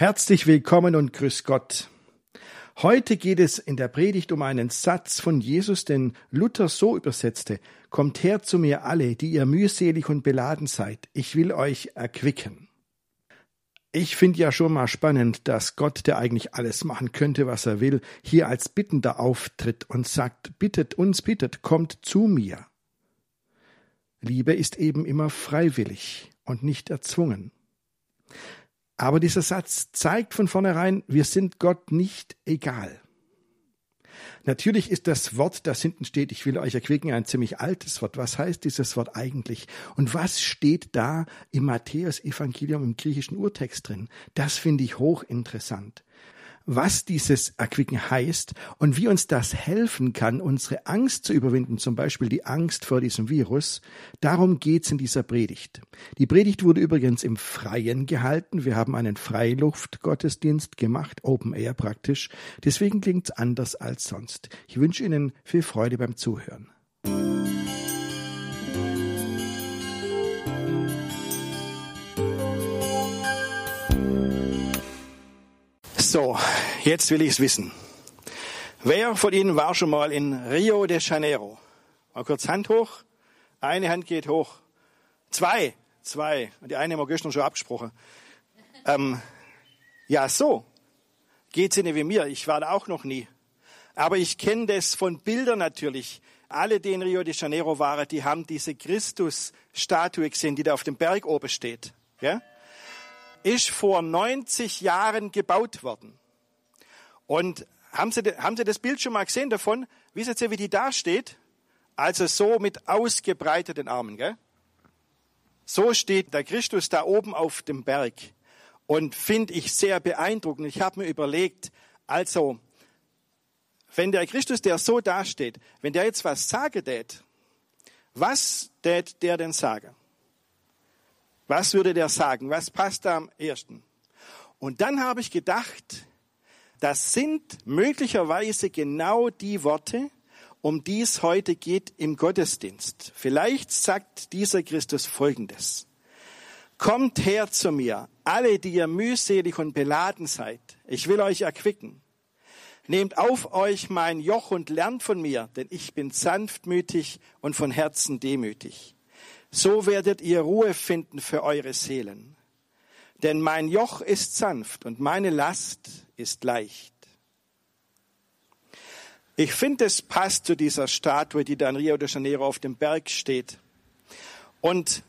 Herzlich willkommen und grüß Gott. Heute geht es in der Predigt um einen Satz von Jesus, den Luther so übersetzte, Kommt her zu mir alle, die ihr mühselig und beladen seid, ich will euch erquicken. Ich finde ja schon mal spannend, dass Gott, der eigentlich alles machen könnte, was er will, hier als Bittender auftritt und sagt, bittet uns, bittet, kommt zu mir. Liebe ist eben immer freiwillig und nicht erzwungen. Aber dieser Satz zeigt von vornherein, wir sind Gott nicht egal. Natürlich ist das Wort, das hinten steht, ich will euch erquicken, ein ziemlich altes Wort. Was heißt dieses Wort eigentlich? Und was steht da im Matthäus-Evangelium im griechischen Urtext drin? Das finde ich hochinteressant was dieses Erquicken heißt und wie uns das helfen kann, unsere Angst zu überwinden, zum Beispiel die Angst vor diesem Virus. Darum geht's in dieser Predigt. Die Predigt wurde übrigens im Freien gehalten. Wir haben einen Freiluftgottesdienst gemacht, Open Air praktisch. Deswegen klingt's anders als sonst. Ich wünsche Ihnen viel Freude beim Zuhören. So, jetzt will ich es wissen. Wer von Ihnen war schon mal in Rio de Janeiro? Mal kurz Hand hoch. Eine Hand geht hoch. Zwei. Zwei. Die eine haben wir gestern schon abgesprochen. Ähm, ja, so. Geht's Ihnen wie mir. Ich war da auch noch nie. Aber ich kenne das von Bildern natürlich. Alle, die in Rio de Janeiro waren, die haben diese Christus-Statue gesehen, die da auf dem Berg oben steht. Ja? Ist vor 90 Jahren gebaut worden. Und haben Sie, haben Sie das Bild schon mal gesehen davon? Wissen Sie, wie die da steht? Also so mit ausgebreiteten Armen, gell? So steht der Christus da oben auf dem Berg. Und finde ich sehr beeindruckend. Ich habe mir überlegt, also, wenn der Christus, der so dasteht, wenn der jetzt was sagen tät, was tät der denn sagen? Was würde der sagen? Was passt da am ersten? Und dann habe ich gedacht, das sind möglicherweise genau die Worte, um die es heute geht im Gottesdienst. Vielleicht sagt dieser Christus Folgendes. Kommt her zu mir, alle, die ihr mühselig und beladen seid. Ich will euch erquicken. Nehmt auf euch mein Joch und lernt von mir, denn ich bin sanftmütig und von Herzen demütig. So werdet ihr Ruhe finden für eure Seelen. Denn mein Joch ist sanft und meine Last ist leicht. Ich finde, es passt zu dieser Statue, die da in Rio de Janeiro auf dem Berg steht. Und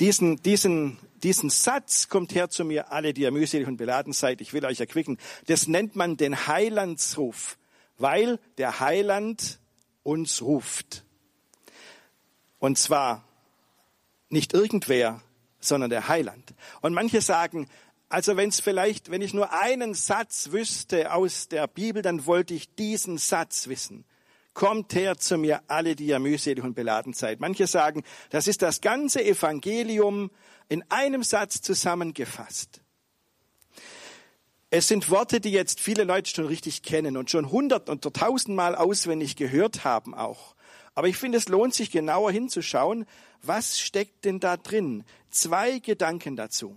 diesen, diesen, diesen Satz kommt her zu mir, alle, die ihr mühselig und beladen seid, ich will euch erquicken. Das nennt man den Heilandsruf, weil der Heiland uns ruft. Und zwar nicht irgendwer, sondern der Heiland. Und manche sagen, also wenn es vielleicht, wenn ich nur einen Satz wüsste aus der Bibel, dann wollte ich diesen Satz wissen. Kommt her zu mir, alle, die ihr mühselig und beladen seid. Manche sagen, das ist das ganze Evangelium in einem Satz zusammengefasst. Es sind Worte, die jetzt viele Leute schon richtig kennen und schon hundert und tausendmal auswendig gehört haben auch. Aber ich finde, es lohnt sich genauer hinzuschauen, was steckt denn da drin? Zwei Gedanken dazu.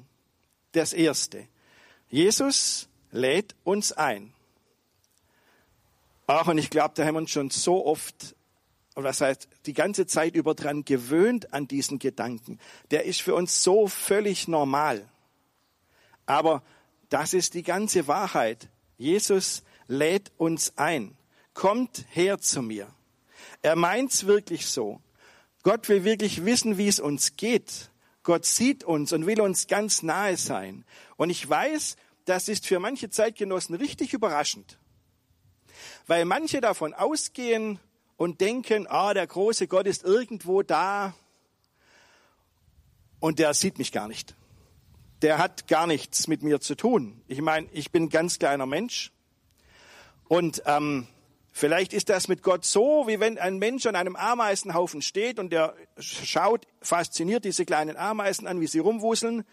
Das erste. Jesus lädt uns ein. Ach, und ich glaube, da haben wir uns schon so oft, oder was heißt, die ganze Zeit über dran gewöhnt an diesen Gedanken. Der ist für uns so völlig normal. Aber das ist die ganze Wahrheit. Jesus lädt uns ein. Kommt her zu mir. Er meint's wirklich so. Gott will wirklich wissen, wie es uns geht. Gott sieht uns und will uns ganz nahe sein. Und ich weiß, das ist für manche Zeitgenossen richtig überraschend. Weil manche davon ausgehen und denken, ah, der große Gott ist irgendwo da und der sieht mich gar nicht. Der hat gar nichts mit mir zu tun. Ich meine, ich bin ganz kleiner Mensch und ähm, Vielleicht ist das mit Gott so, wie wenn ein Mensch an einem Ameisenhaufen steht und der schaut fasziniert diese kleinen Ameisen an, wie sie rumwuseln,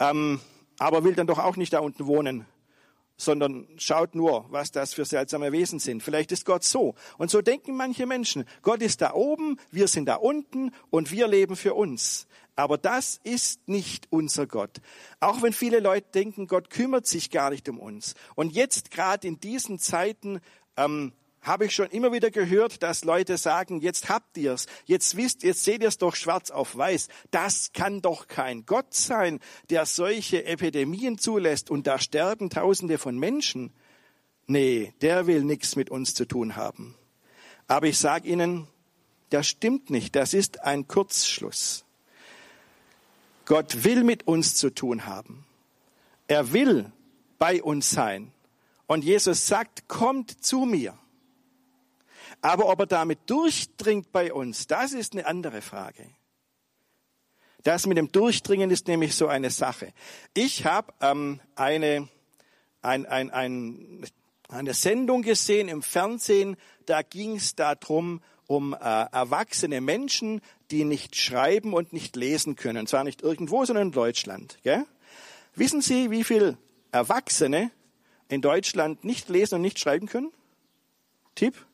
ähm, aber will dann doch auch nicht da unten wohnen, sondern schaut nur, was das für seltsame Wesen sind. Vielleicht ist Gott so. Und so denken manche Menschen, Gott ist da oben, wir sind da unten und wir leben für uns. Aber das ist nicht unser Gott. Auch wenn viele Leute denken, Gott kümmert sich gar nicht um uns. Und jetzt gerade in diesen Zeiten ähm, habe ich schon immer wieder gehört, dass Leute sagen, jetzt habt ihr's, jetzt wisst, jetzt seht ihr es doch schwarz auf weiß. Das kann doch kein Gott sein, der solche Epidemien zulässt und da sterben Tausende von Menschen. Nee, der will nichts mit uns zu tun haben. Aber ich sage Ihnen, das stimmt nicht. Das ist ein Kurzschluss. Gott will mit uns zu tun haben. Er will bei uns sein. Und Jesus sagt, kommt zu mir. Aber ob er damit durchdringt bei uns, das ist eine andere Frage. Das mit dem Durchdringen ist nämlich so eine Sache. Ich habe ähm, eine, ein, ein, ein, eine Sendung gesehen im Fernsehen, da ging es darum, um äh, erwachsene Menschen, die nicht schreiben und nicht lesen können. Und zwar nicht irgendwo, sondern in Deutschland. Gell? Wissen Sie, wie viele Erwachsene in Deutschland nicht lesen und nicht schreiben können? Tipp?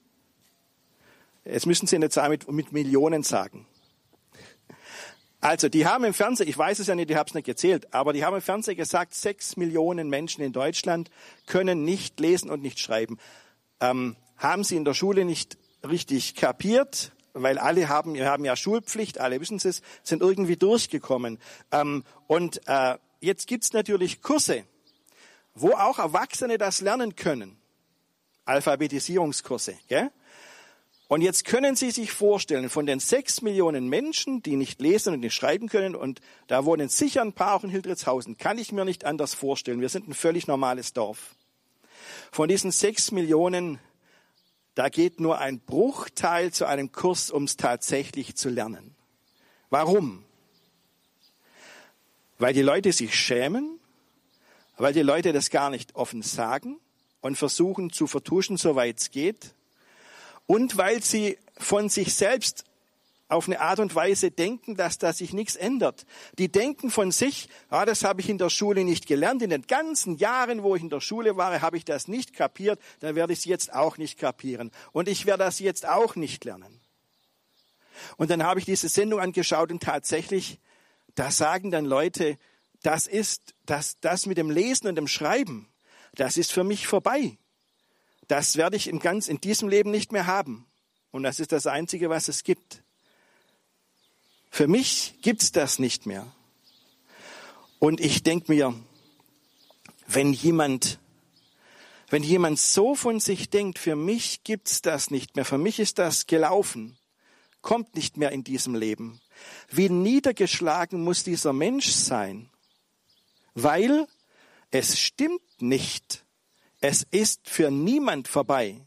Jetzt müssen Sie eine Zahl mit, mit Millionen sagen. Also, die haben im Fernsehen, ich weiß es ja nicht, ich habe es nicht gezählt, aber die haben im Fernsehen gesagt, sechs Millionen Menschen in Deutschland können nicht lesen und nicht schreiben. Ähm, haben sie in der Schule nicht richtig kapiert, weil alle haben, wir haben ja Schulpflicht, alle wissen es, sind irgendwie durchgekommen. Ähm, und äh, jetzt gibt's natürlich Kurse, wo auch Erwachsene das lernen können. Alphabetisierungskurse. Gell? Und jetzt können Sie sich vorstellen, von den sechs Millionen Menschen, die nicht lesen und nicht schreiben können, und da wohnen sicher ein paar auch in Hildritzhausen, kann ich mir nicht anders vorstellen. Wir sind ein völlig normales Dorf. Von diesen sechs Millionen da geht nur ein Bruchteil zu einem Kurs, um es tatsächlich zu lernen. Warum? Weil die Leute sich schämen, weil die Leute das gar nicht offen sagen und versuchen zu vertuschen, soweit es geht, und weil sie von sich selbst auf eine Art und Weise denken, dass da sich nichts ändert. Die denken von sich, ah, das habe ich in der Schule nicht gelernt. In den ganzen Jahren, wo ich in der Schule war, habe ich das nicht kapiert. Dann werde ich es jetzt auch nicht kapieren. Und ich werde das jetzt auch nicht lernen. Und dann habe ich diese Sendung angeschaut und tatsächlich, da sagen dann Leute, das ist, das, das mit dem Lesen und dem Schreiben, das ist für mich vorbei. Das werde ich in ganz, in diesem Leben nicht mehr haben. Und das ist das Einzige, was es gibt. Für mich gibt's das nicht mehr. Und ich denke mir, wenn jemand, wenn jemand so von sich denkt, für mich gibt's das nicht mehr, für mich ist das gelaufen, kommt nicht mehr in diesem Leben. Wie niedergeschlagen muss dieser Mensch sein? Weil es stimmt nicht. Es ist für niemand vorbei.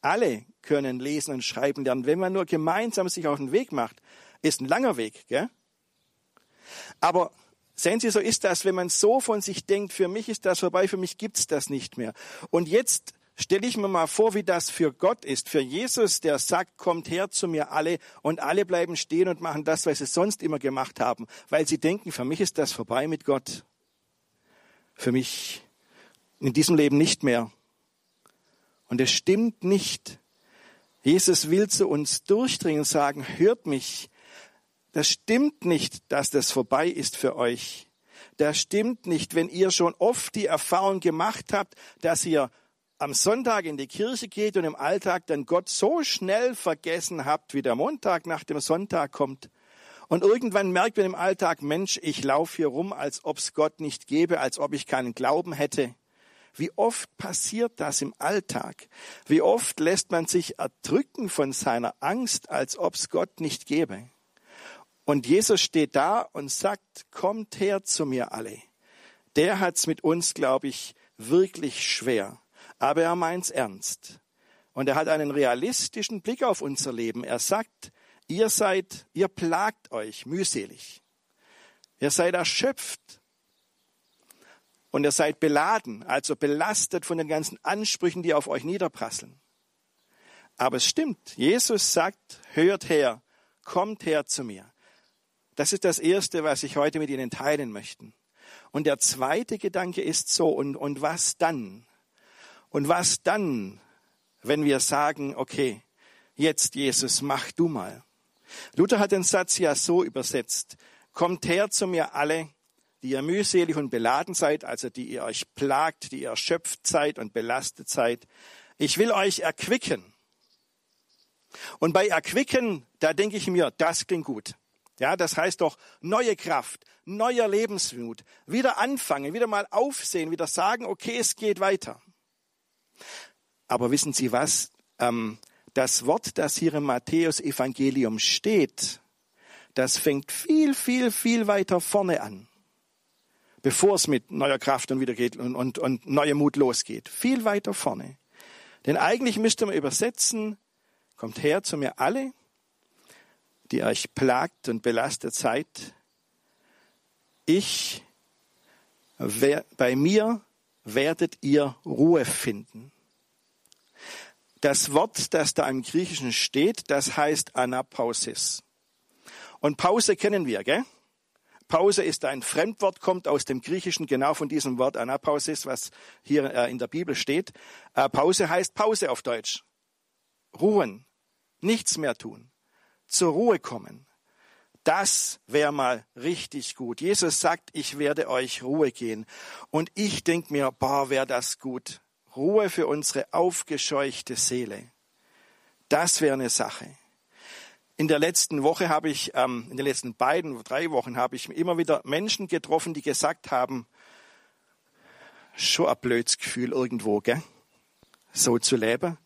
Alle können lesen und schreiben lernen, wenn man nur gemeinsam sich auf den Weg macht. Ist ein langer Weg, gell? Aber sehen Sie, so ist das, wenn man so von sich denkt, für mich ist das vorbei, für mich gibt's das nicht mehr. Und jetzt stelle ich mir mal vor, wie das für Gott ist, für Jesus, der sagt, kommt her zu mir alle und alle bleiben stehen und machen das, was sie sonst immer gemacht haben, weil sie denken, für mich ist das vorbei mit Gott. Für mich in diesem Leben nicht mehr. Und es stimmt nicht. Jesus will zu uns durchdringen und sagen, hört mich, das stimmt nicht, dass das vorbei ist für euch. Das stimmt nicht, wenn ihr schon oft die Erfahrung gemacht habt, dass ihr am Sonntag in die Kirche geht und im Alltag dann Gott so schnell vergessen habt, wie der Montag nach dem Sonntag kommt. Und irgendwann merkt man im Alltag, Mensch, ich laufe hier rum, als ob es Gott nicht gäbe, als ob ich keinen Glauben hätte. Wie oft passiert das im Alltag? Wie oft lässt man sich erdrücken von seiner Angst, als ob es Gott nicht gäbe? Und Jesus steht da und sagt, kommt her zu mir alle. Der hat's mit uns, glaube ich, wirklich schwer. Aber er meint's ernst. Und er hat einen realistischen Blick auf unser Leben. Er sagt, ihr seid, ihr plagt euch mühselig. Ihr seid erschöpft. Und ihr seid beladen, also belastet von den ganzen Ansprüchen, die auf euch niederprasseln. Aber es stimmt. Jesus sagt, hört her, kommt her zu mir. Das ist das Erste, was ich heute mit Ihnen teilen möchte. Und der zweite Gedanke ist so, und, und was dann? Und was dann, wenn wir sagen, okay, jetzt Jesus, mach du mal. Luther hat den Satz ja so übersetzt, kommt her zu mir alle, die ihr mühselig und beladen seid, also die ihr euch plagt, die ihr erschöpft seid und belastet seid. Ich will euch erquicken. Und bei erquicken, da denke ich mir, das klingt gut. Ja, das heißt doch neue Kraft, neuer Lebensmut, wieder anfangen, wieder mal aufsehen, wieder sagen, okay, es geht weiter. Aber wissen Sie was? Ähm, das Wort, das hier im Matthäus-Evangelium steht, das fängt viel, viel, viel weiter vorne an, bevor es mit neuer Kraft und wieder geht und, und, und neuer Mut losgeht. Viel weiter vorne. Denn eigentlich müsste man übersetzen, kommt her zu mir alle, die euch plagt und belastet seid. Ich, wer, bei mir werdet ihr Ruhe finden. Das Wort, das da im Griechischen steht, das heißt Anapausis. Und Pause kennen wir, gell? Pause ist ein Fremdwort, kommt aus dem Griechischen genau von diesem Wort Anapausis, was hier äh, in der Bibel steht. Äh, Pause heißt Pause auf Deutsch. Ruhen, nichts mehr tun, zur Ruhe kommen. Das wäre mal richtig gut. Jesus sagt, ich werde euch Ruhe gehen. Und ich denke mir, boah, wäre das gut. Ruhe für unsere aufgescheuchte Seele. Das wäre eine Sache. In der letzten Woche habe ich, ähm, in den letzten beiden, drei Wochen habe ich immer wieder Menschen getroffen, die gesagt haben, schon ein blödes Gefühl irgendwo, gell? So zu leben.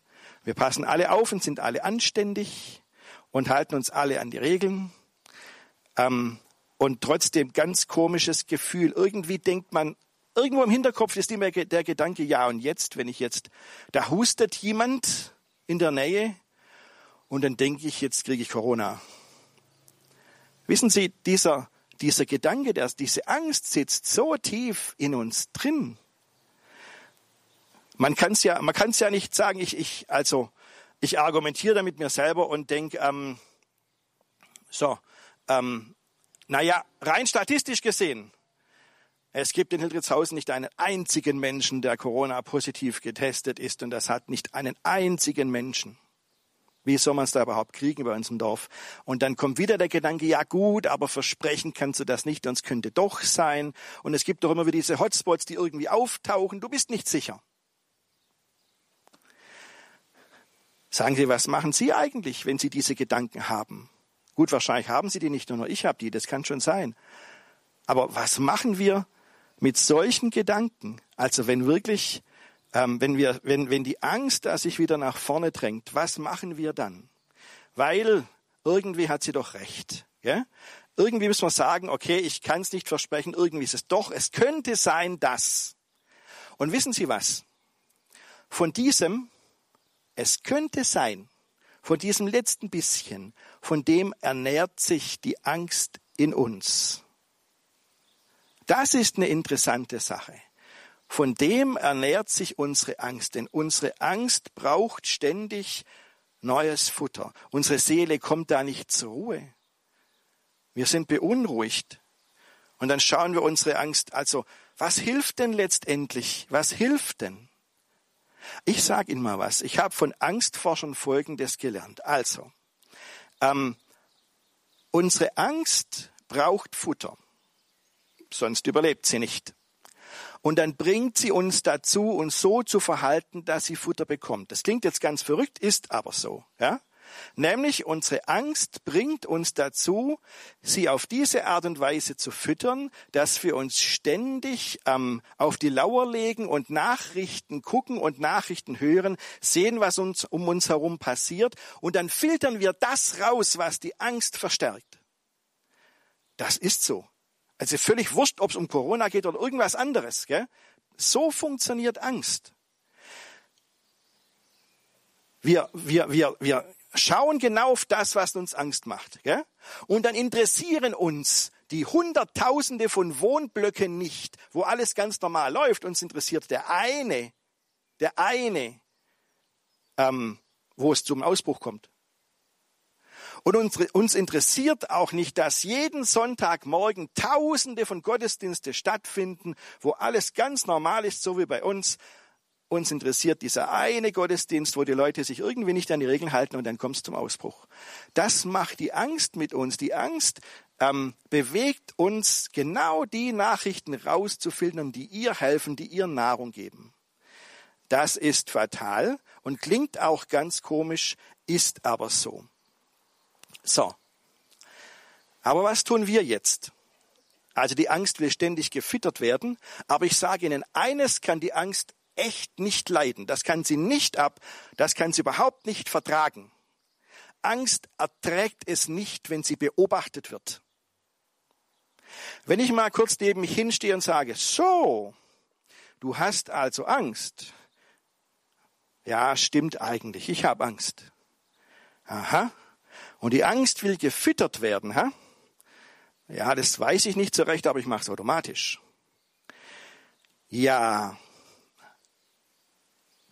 Wir passen alle auf und sind alle anständig und halten uns alle an die Regeln. Ähm, und trotzdem ganz komisches Gefühl. Irgendwie denkt man, irgendwo im Hinterkopf ist immer der Gedanke, ja und jetzt, wenn ich jetzt, da hustet jemand in der Nähe und dann denke ich, jetzt kriege ich Corona. Wissen Sie, dieser, dieser Gedanke, der, diese Angst sitzt so tief in uns drin. Man kann es ja, man kann es ja nicht sagen, ich, ich, also, ich argumentiere da mit mir selber und denke, ähm, so, ähm, naja, rein statistisch gesehen, es gibt in Hildritzhausen nicht einen einzigen Menschen, der Corona-positiv getestet ist und das hat nicht einen einzigen Menschen. Wie soll man es da überhaupt kriegen bei uns im Dorf? Und dann kommt wieder der Gedanke, ja gut, aber versprechen kannst du das nicht, es könnte doch sein. Und es gibt doch immer wieder diese Hotspots, die irgendwie auftauchen. Du bist nicht sicher. Sagen Sie, was machen Sie eigentlich, wenn Sie diese Gedanken haben? Gut, wahrscheinlich haben Sie die nicht, nur ich habe die, das kann schon sein. Aber was machen wir, mit solchen Gedanken, also wenn wirklich, ähm, wenn wir, wenn, wenn die Angst da sich wieder nach vorne drängt, was machen wir dann? Weil irgendwie hat sie doch recht. Ja? Irgendwie müssen wir sagen, okay, ich kann es nicht versprechen, irgendwie ist es doch, es könnte sein, dass. Und wissen Sie was? Von diesem, es könnte sein, von diesem letzten bisschen, von dem ernährt sich die Angst in uns. Das ist eine interessante Sache. Von dem ernährt sich unsere Angst, denn unsere Angst braucht ständig neues Futter. Unsere Seele kommt da nicht zur Ruhe. Wir sind beunruhigt. Und dann schauen wir unsere Angst, also was hilft denn letztendlich? Was hilft denn? Ich sage Ihnen mal was. Ich habe von Angstforschern Folgendes gelernt. Also, ähm, unsere Angst braucht Futter sonst überlebt sie nicht. Und dann bringt sie uns dazu, uns so zu verhalten, dass sie Futter bekommt. Das klingt jetzt ganz verrückt, ist aber so. Ja? Nämlich unsere Angst bringt uns dazu, sie auf diese Art und Weise zu füttern, dass wir uns ständig ähm, auf die Lauer legen und Nachrichten gucken und Nachrichten hören, sehen, was uns um uns herum passiert und dann filtern wir das raus, was die Angst verstärkt. Das ist so. Also völlig wurscht, ob es um Corona geht oder irgendwas anderes. Gell? So funktioniert Angst. Wir, wir, wir, wir schauen genau auf das, was uns Angst macht. Gell? Und dann interessieren uns die Hunderttausende von Wohnblöcken nicht, wo alles ganz normal läuft. Uns interessiert der eine, der eine, ähm, wo es zum Ausbruch kommt. Und uns interessiert auch nicht, dass jeden Sonntagmorgen Tausende von Gottesdienste stattfinden, wo alles ganz normal ist, so wie bei uns. uns interessiert dieser eine Gottesdienst, wo die Leute sich irgendwie nicht an die Regeln halten und dann kommt es zum Ausbruch. Das macht die Angst mit uns. Die Angst ähm, bewegt uns, genau die Nachrichten rauszufiltern, die ihr helfen, die ihr Nahrung geben. Das ist fatal und klingt auch ganz komisch, ist aber so. So. Aber was tun wir jetzt? Also die Angst will ständig gefüttert werden, aber ich sage Ihnen, eines kann die Angst echt nicht leiden. Das kann sie nicht ab, das kann sie überhaupt nicht vertragen. Angst erträgt es nicht, wenn sie beobachtet wird. Wenn ich mal kurz neben mich hinstehe und sage, so, du hast also Angst. Ja, stimmt eigentlich, ich habe Angst. Aha. Und die Angst will gefüttert werden, ha? Ja, das weiß ich nicht so recht, aber ich mache es automatisch. Ja,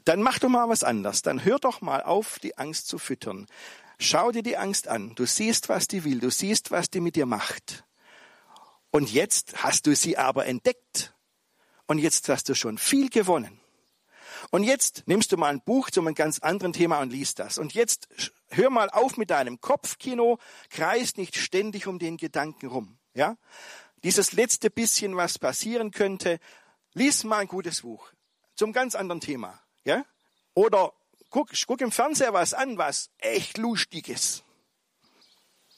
dann mach doch mal was anders. Dann hör doch mal auf, die Angst zu füttern. Schau dir die Angst an. Du siehst, was die will. Du siehst, was die mit dir macht. Und jetzt hast du sie aber entdeckt. Und jetzt hast du schon viel gewonnen. Und jetzt nimmst du mal ein Buch zu einem ganz anderen Thema und liest das. Und jetzt hör mal auf mit deinem Kopfkino, kreist nicht ständig um den Gedanken rum. Ja? Dieses letzte bisschen, was passieren könnte, lies mal ein gutes Buch zum ganz anderen Thema. Ja? Oder guck, guck im Fernseher was an, was echt lustig ist.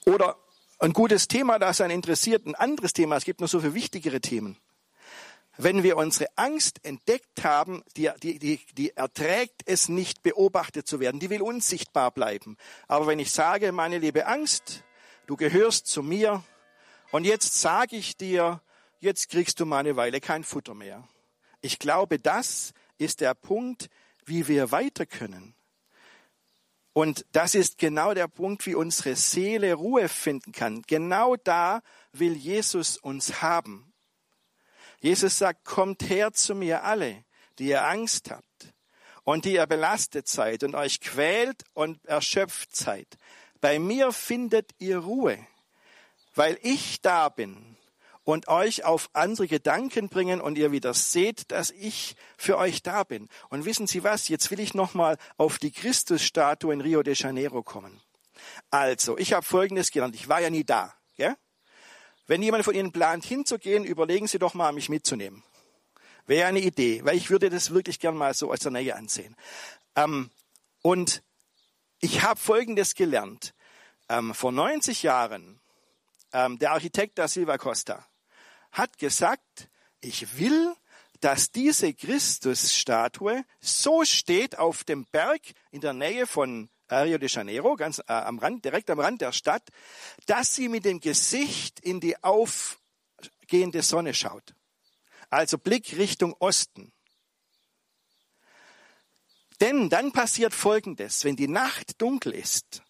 Oder ein gutes Thema, das einen interessiert, ein anderes Thema. Es gibt noch so viel wichtigere Themen. Wenn wir unsere Angst entdeckt haben, die, die, die, die erträgt es nicht, beobachtet zu werden. Die will unsichtbar bleiben. Aber wenn ich sage, meine liebe Angst, du gehörst zu mir und jetzt sage ich dir, jetzt kriegst du mal eine Weile kein Futter mehr. Ich glaube, das ist der Punkt, wie wir weiter können. Und das ist genau der Punkt, wie unsere Seele Ruhe finden kann. Genau da will Jesus uns haben. Jesus sagt, kommt her zu mir alle, die ihr Angst habt und die ihr belastet seid und euch quält und erschöpft seid. Bei mir findet ihr Ruhe, weil ich da bin und euch auf andere Gedanken bringen und ihr wieder seht, dass ich für euch da bin. Und wissen Sie was? Jetzt will ich nochmal auf die Christusstatue in Rio de Janeiro kommen. Also, ich habe Folgendes gelernt. Ich war ja nie da. Gell? Wenn jemand von Ihnen plant, hinzugehen, überlegen Sie doch mal, mich mitzunehmen. Wäre eine Idee, weil ich würde das wirklich gern mal so aus der Nähe ansehen. Ähm, und ich habe Folgendes gelernt. Ähm, vor 90 Jahren, ähm, der Architekt da Silva Costa, hat gesagt, ich will, dass diese Christusstatue so steht auf dem Berg in der Nähe von Rio de Janeiro, ganz äh, am Rand, direkt am Rand der Stadt, dass sie mit dem Gesicht in die aufgehende Sonne schaut. Also Blick Richtung Osten. Denn dann passiert Folgendes, wenn die Nacht dunkel ist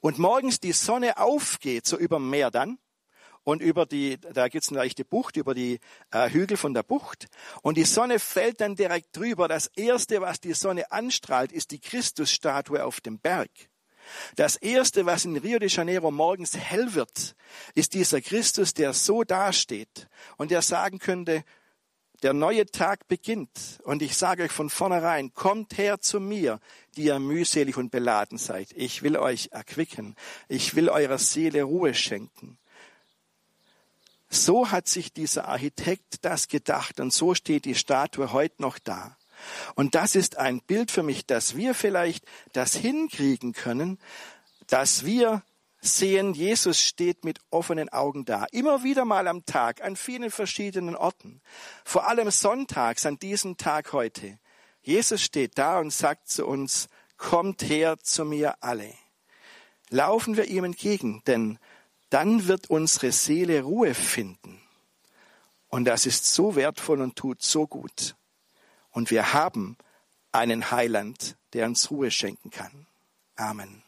und morgens die Sonne aufgeht, so über dem Meer dann, und über die, da gibt's eine leichte Bucht, über die äh, Hügel von der Bucht. Und die Sonne fällt dann direkt drüber. Das erste, was die Sonne anstrahlt, ist die Christusstatue auf dem Berg. Das erste, was in Rio de Janeiro morgens hell wird, ist dieser Christus, der so dasteht und der sagen könnte, der neue Tag beginnt. Und ich sage euch von vornherein, kommt her zu mir, die ihr mühselig und beladen seid. Ich will euch erquicken. Ich will eurer Seele Ruhe schenken. So hat sich dieser Architekt das gedacht und so steht die Statue heute noch da. Und das ist ein Bild für mich, dass wir vielleicht das hinkriegen können, dass wir sehen, Jesus steht mit offenen Augen da. Immer wieder mal am Tag, an vielen verschiedenen Orten. Vor allem sonntags, an diesem Tag heute. Jesus steht da und sagt zu uns, kommt her zu mir alle. Laufen wir ihm entgegen, denn dann wird unsere Seele Ruhe finden. Und das ist so wertvoll und tut so gut. Und wir haben einen Heiland, der uns Ruhe schenken kann. Amen.